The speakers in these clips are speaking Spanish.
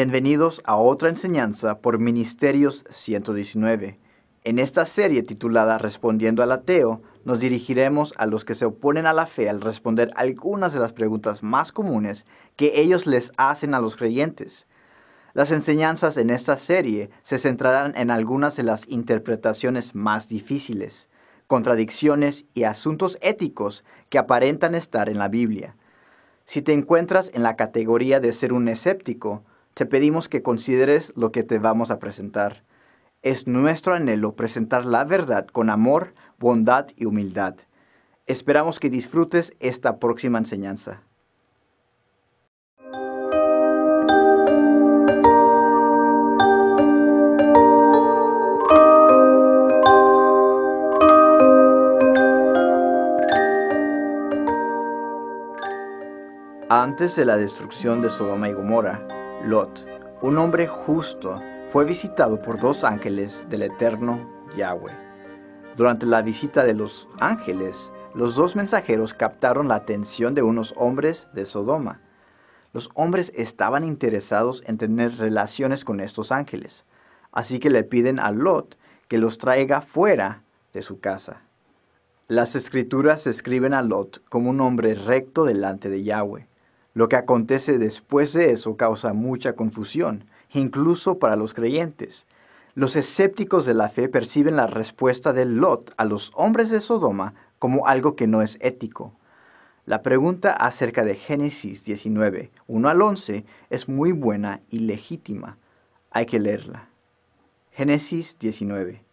Bienvenidos a otra enseñanza por Ministerios 119. En esta serie titulada Respondiendo al ateo, nos dirigiremos a los que se oponen a la fe al responder algunas de las preguntas más comunes que ellos les hacen a los creyentes. Las enseñanzas en esta serie se centrarán en algunas de las interpretaciones más difíciles, contradicciones y asuntos éticos que aparentan estar en la Biblia. Si te encuentras en la categoría de ser un escéptico, te pedimos que consideres lo que te vamos a presentar. Es nuestro anhelo presentar la verdad con amor, bondad y humildad. Esperamos que disfrutes esta próxima enseñanza. Antes de la destrucción de Sodoma y Gomorra, Lot, un hombre justo, fue visitado por dos ángeles del eterno Yahweh. Durante la visita de los ángeles, los dos mensajeros captaron la atención de unos hombres de Sodoma. Los hombres estaban interesados en tener relaciones con estos ángeles, así que le piden a Lot que los traiga fuera de su casa. Las escrituras describen a Lot como un hombre recto delante de Yahweh. Lo que acontece después de eso causa mucha confusión, incluso para los creyentes. Los escépticos de la fe perciben la respuesta de Lot a los hombres de Sodoma como algo que no es ético. La pregunta acerca de Génesis 19, 1 al 11, es muy buena y legítima. Hay que leerla. Génesis 19.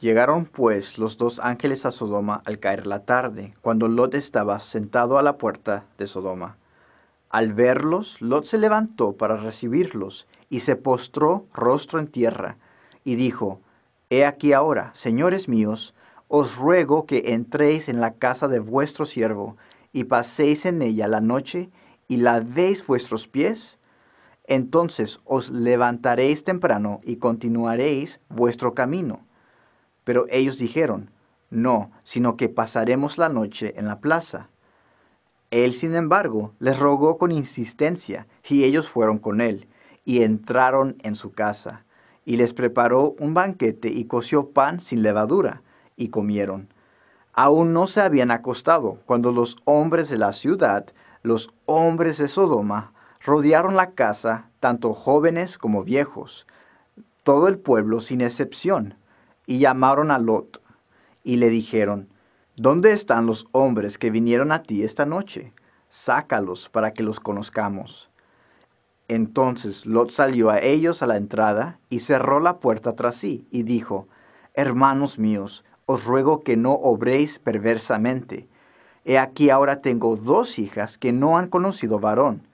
Llegaron pues los dos ángeles a Sodoma al caer la tarde, cuando Lot estaba sentado a la puerta de Sodoma. Al verlos, Lot se levantó para recibirlos y se postró rostro en tierra y dijo, He aquí ahora, señores míos, os ruego que entréis en la casa de vuestro siervo y paséis en ella la noche y lavéis vuestros pies. Entonces os levantaréis temprano y continuaréis vuestro camino pero ellos dijeron, no, sino que pasaremos la noche en la plaza. Él, sin embargo, les rogó con insistencia, y ellos fueron con él, y entraron en su casa, y les preparó un banquete y coció pan sin levadura, y comieron. Aún no se habían acostado cuando los hombres de la ciudad, los hombres de Sodoma, rodearon la casa, tanto jóvenes como viejos, todo el pueblo sin excepción y llamaron a Lot y le dijeron, ¿Dónde están los hombres que vinieron a ti esta noche? Sácalos para que los conozcamos. Entonces Lot salió a ellos a la entrada y cerró la puerta tras sí y dijo, Hermanos míos, os ruego que no obréis perversamente. He aquí ahora tengo dos hijas que no han conocido varón.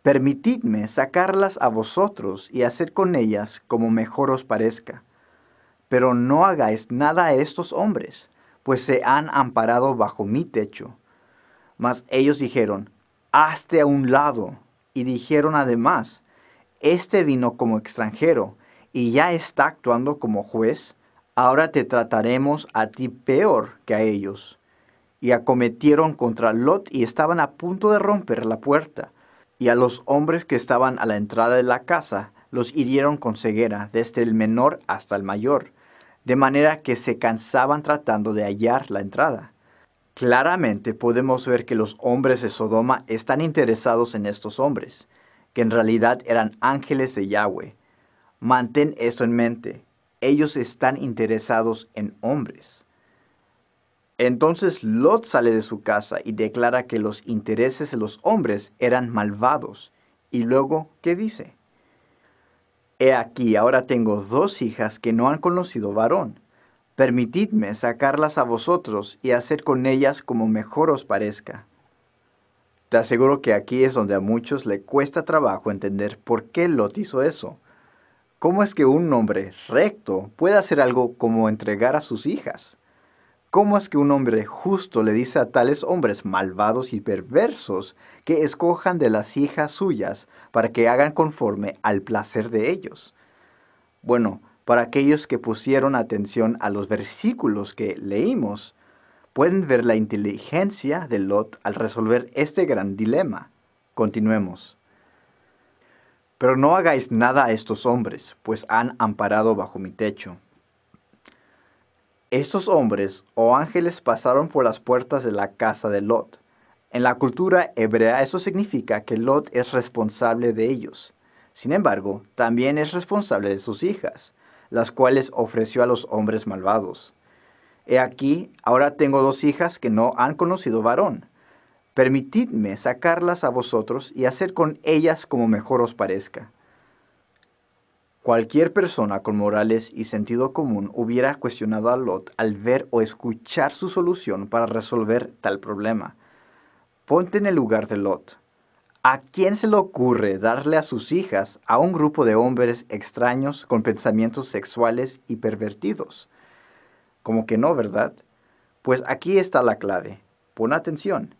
Permitidme sacarlas a vosotros y hacer con ellas como mejor os parezca pero no hagáis nada a estos hombres, pues se han amparado bajo mi techo. Mas ellos dijeron, hazte a un lado. Y dijeron además, este vino como extranjero y ya está actuando como juez, ahora te trataremos a ti peor que a ellos. Y acometieron contra Lot y estaban a punto de romper la puerta. Y a los hombres que estaban a la entrada de la casa los hirieron con ceguera, desde el menor hasta el mayor de manera que se cansaban tratando de hallar la entrada. Claramente podemos ver que los hombres de Sodoma están interesados en estos hombres, que en realidad eran ángeles de Yahweh. Mantén esto en mente, ellos están interesados en hombres. Entonces Lot sale de su casa y declara que los intereses de los hombres eran malvados. Y luego, ¿qué dice? He aquí, ahora tengo dos hijas que no han conocido varón. Permitidme sacarlas a vosotros y hacer con ellas como mejor os parezca. Te aseguro que aquí es donde a muchos le cuesta trabajo entender por qué Lot hizo eso. ¿Cómo es que un hombre recto puede hacer algo como entregar a sus hijas? ¿Cómo es que un hombre justo le dice a tales hombres malvados y perversos que escojan de las hijas suyas para que hagan conforme al placer de ellos? Bueno, para aquellos que pusieron atención a los versículos que leímos, pueden ver la inteligencia de Lot al resolver este gran dilema. Continuemos. Pero no hagáis nada a estos hombres, pues han amparado bajo mi techo. Estos hombres o ángeles pasaron por las puertas de la casa de Lot. En la cultura hebrea eso significa que Lot es responsable de ellos. Sin embargo, también es responsable de sus hijas, las cuales ofreció a los hombres malvados. He aquí, ahora tengo dos hijas que no han conocido varón. Permitidme sacarlas a vosotros y hacer con ellas como mejor os parezca. Cualquier persona con morales y sentido común hubiera cuestionado a Lot al ver o escuchar su solución para resolver tal problema. Ponte en el lugar de Lot. ¿A quién se le ocurre darle a sus hijas a un grupo de hombres extraños con pensamientos sexuales y pervertidos? Como que no, ¿verdad? Pues aquí está la clave. Pon atención.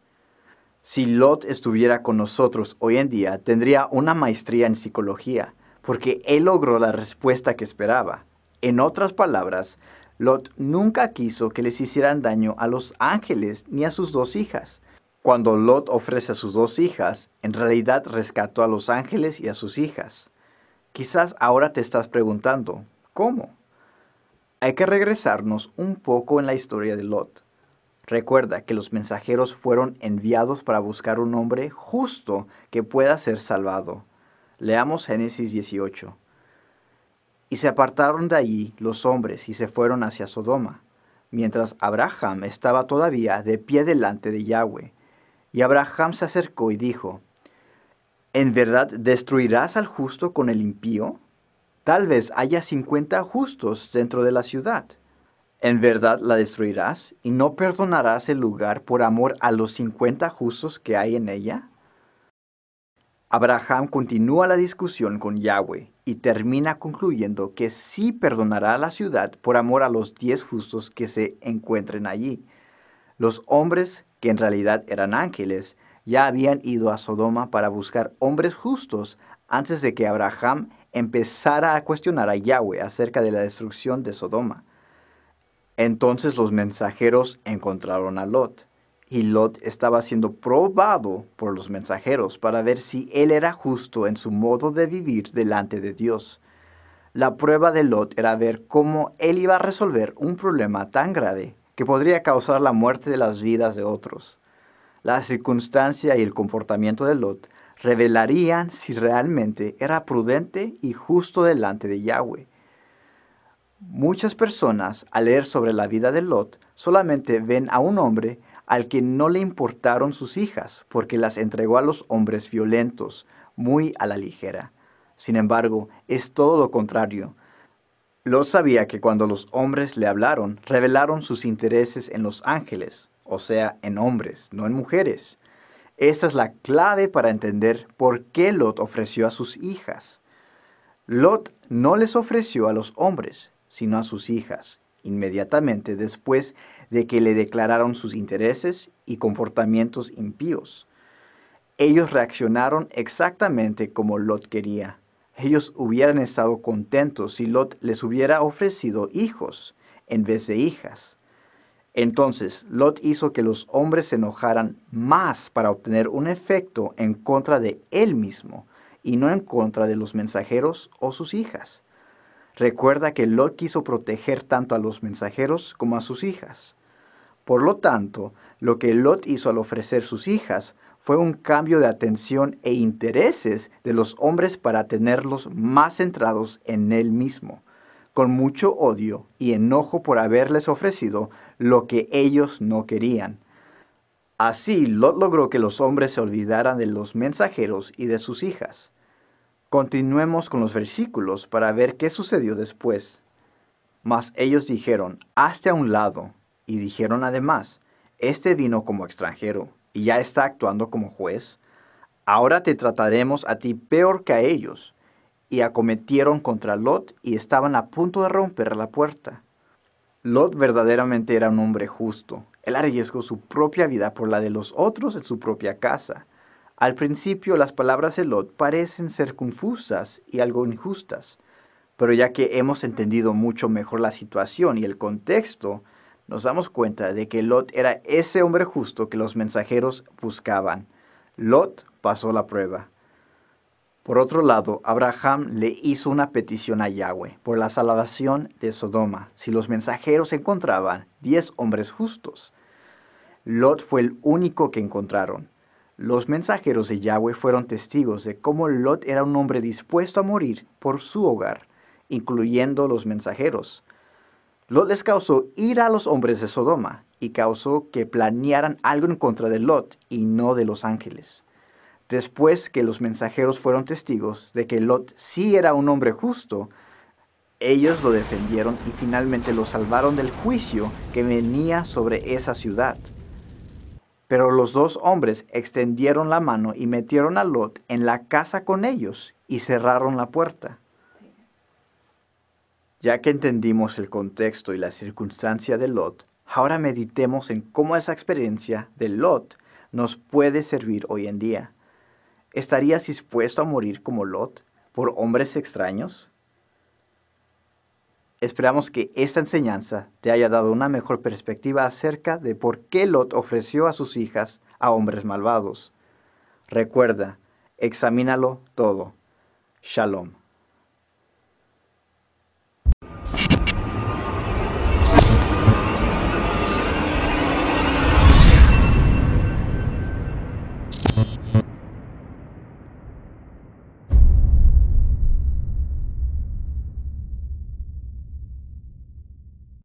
Si Lot estuviera con nosotros hoy en día, tendría una maestría en psicología porque él logró la respuesta que esperaba. En otras palabras, Lot nunca quiso que les hicieran daño a los ángeles ni a sus dos hijas. Cuando Lot ofrece a sus dos hijas, en realidad rescató a los ángeles y a sus hijas. Quizás ahora te estás preguntando, ¿cómo? Hay que regresarnos un poco en la historia de Lot. Recuerda que los mensajeros fueron enviados para buscar un hombre justo que pueda ser salvado. Leamos Génesis 18. Y se apartaron de allí los hombres y se fueron hacia Sodoma, mientras Abraham estaba todavía de pie delante de Yahweh. Y Abraham se acercó y dijo, ¿En verdad destruirás al justo con el impío? Tal vez haya cincuenta justos dentro de la ciudad. ¿En verdad la destruirás y no perdonarás el lugar por amor a los cincuenta justos que hay en ella? Abraham continúa la discusión con Yahweh y termina concluyendo que sí perdonará a la ciudad por amor a los diez justos que se encuentren allí. Los hombres, que en realidad eran ángeles, ya habían ido a Sodoma para buscar hombres justos antes de que Abraham empezara a cuestionar a Yahweh acerca de la destrucción de Sodoma. Entonces los mensajeros encontraron a Lot y Lot estaba siendo probado por los mensajeros para ver si él era justo en su modo de vivir delante de Dios. La prueba de Lot era ver cómo él iba a resolver un problema tan grave que podría causar la muerte de las vidas de otros. La circunstancia y el comportamiento de Lot revelarían si realmente era prudente y justo delante de Yahweh. Muchas personas, al leer sobre la vida de Lot, solamente ven a un hombre al que no le importaron sus hijas, porque las entregó a los hombres violentos, muy a la ligera. Sin embargo, es todo lo contrario. Lot sabía que cuando los hombres le hablaron, revelaron sus intereses en los ángeles, o sea, en hombres, no en mujeres. Esa es la clave para entender por qué Lot ofreció a sus hijas. Lot no les ofreció a los hombres, sino a sus hijas, inmediatamente después de que le declararon sus intereses y comportamientos impíos. Ellos reaccionaron exactamente como Lot quería. Ellos hubieran estado contentos si Lot les hubiera ofrecido hijos en vez de hijas. Entonces Lot hizo que los hombres se enojaran más para obtener un efecto en contra de él mismo y no en contra de los mensajeros o sus hijas. Recuerda que Lot quiso proteger tanto a los mensajeros como a sus hijas. Por lo tanto, lo que Lot hizo al ofrecer sus hijas fue un cambio de atención e intereses de los hombres para tenerlos más centrados en él mismo, con mucho odio y enojo por haberles ofrecido lo que ellos no querían. Así Lot logró que los hombres se olvidaran de los mensajeros y de sus hijas. Continuemos con los versículos para ver qué sucedió después. Mas ellos dijeron, hazte a un lado, y dijeron además, este vino como extranjero, y ya está actuando como juez. Ahora te trataremos a ti peor que a ellos. Y acometieron contra Lot y estaban a punto de romper la puerta. Lot verdaderamente era un hombre justo. Él arriesgó su propia vida por la de los otros en su propia casa. Al principio las palabras de Lot parecen ser confusas y algo injustas, pero ya que hemos entendido mucho mejor la situación y el contexto, nos damos cuenta de que Lot era ese hombre justo que los mensajeros buscaban. Lot pasó la prueba. Por otro lado, Abraham le hizo una petición a Yahweh por la salvación de Sodoma, si los mensajeros encontraban diez hombres justos. Lot fue el único que encontraron. Los mensajeros de Yahweh fueron testigos de cómo Lot era un hombre dispuesto a morir por su hogar, incluyendo los mensajeros. Lot les causó ira a los hombres de Sodoma y causó que planearan algo en contra de Lot y no de los ángeles. Después que los mensajeros fueron testigos de que Lot sí era un hombre justo, ellos lo defendieron y finalmente lo salvaron del juicio que venía sobre esa ciudad. Pero los dos hombres extendieron la mano y metieron a Lot en la casa con ellos y cerraron la puerta. Ya que entendimos el contexto y la circunstancia de Lot, ahora meditemos en cómo esa experiencia de Lot nos puede servir hoy en día. ¿Estarías dispuesto a morir como Lot por hombres extraños? Esperamos que esta enseñanza te haya dado una mejor perspectiva acerca de por qué Lot ofreció a sus hijas a hombres malvados. Recuerda, examínalo todo. Shalom.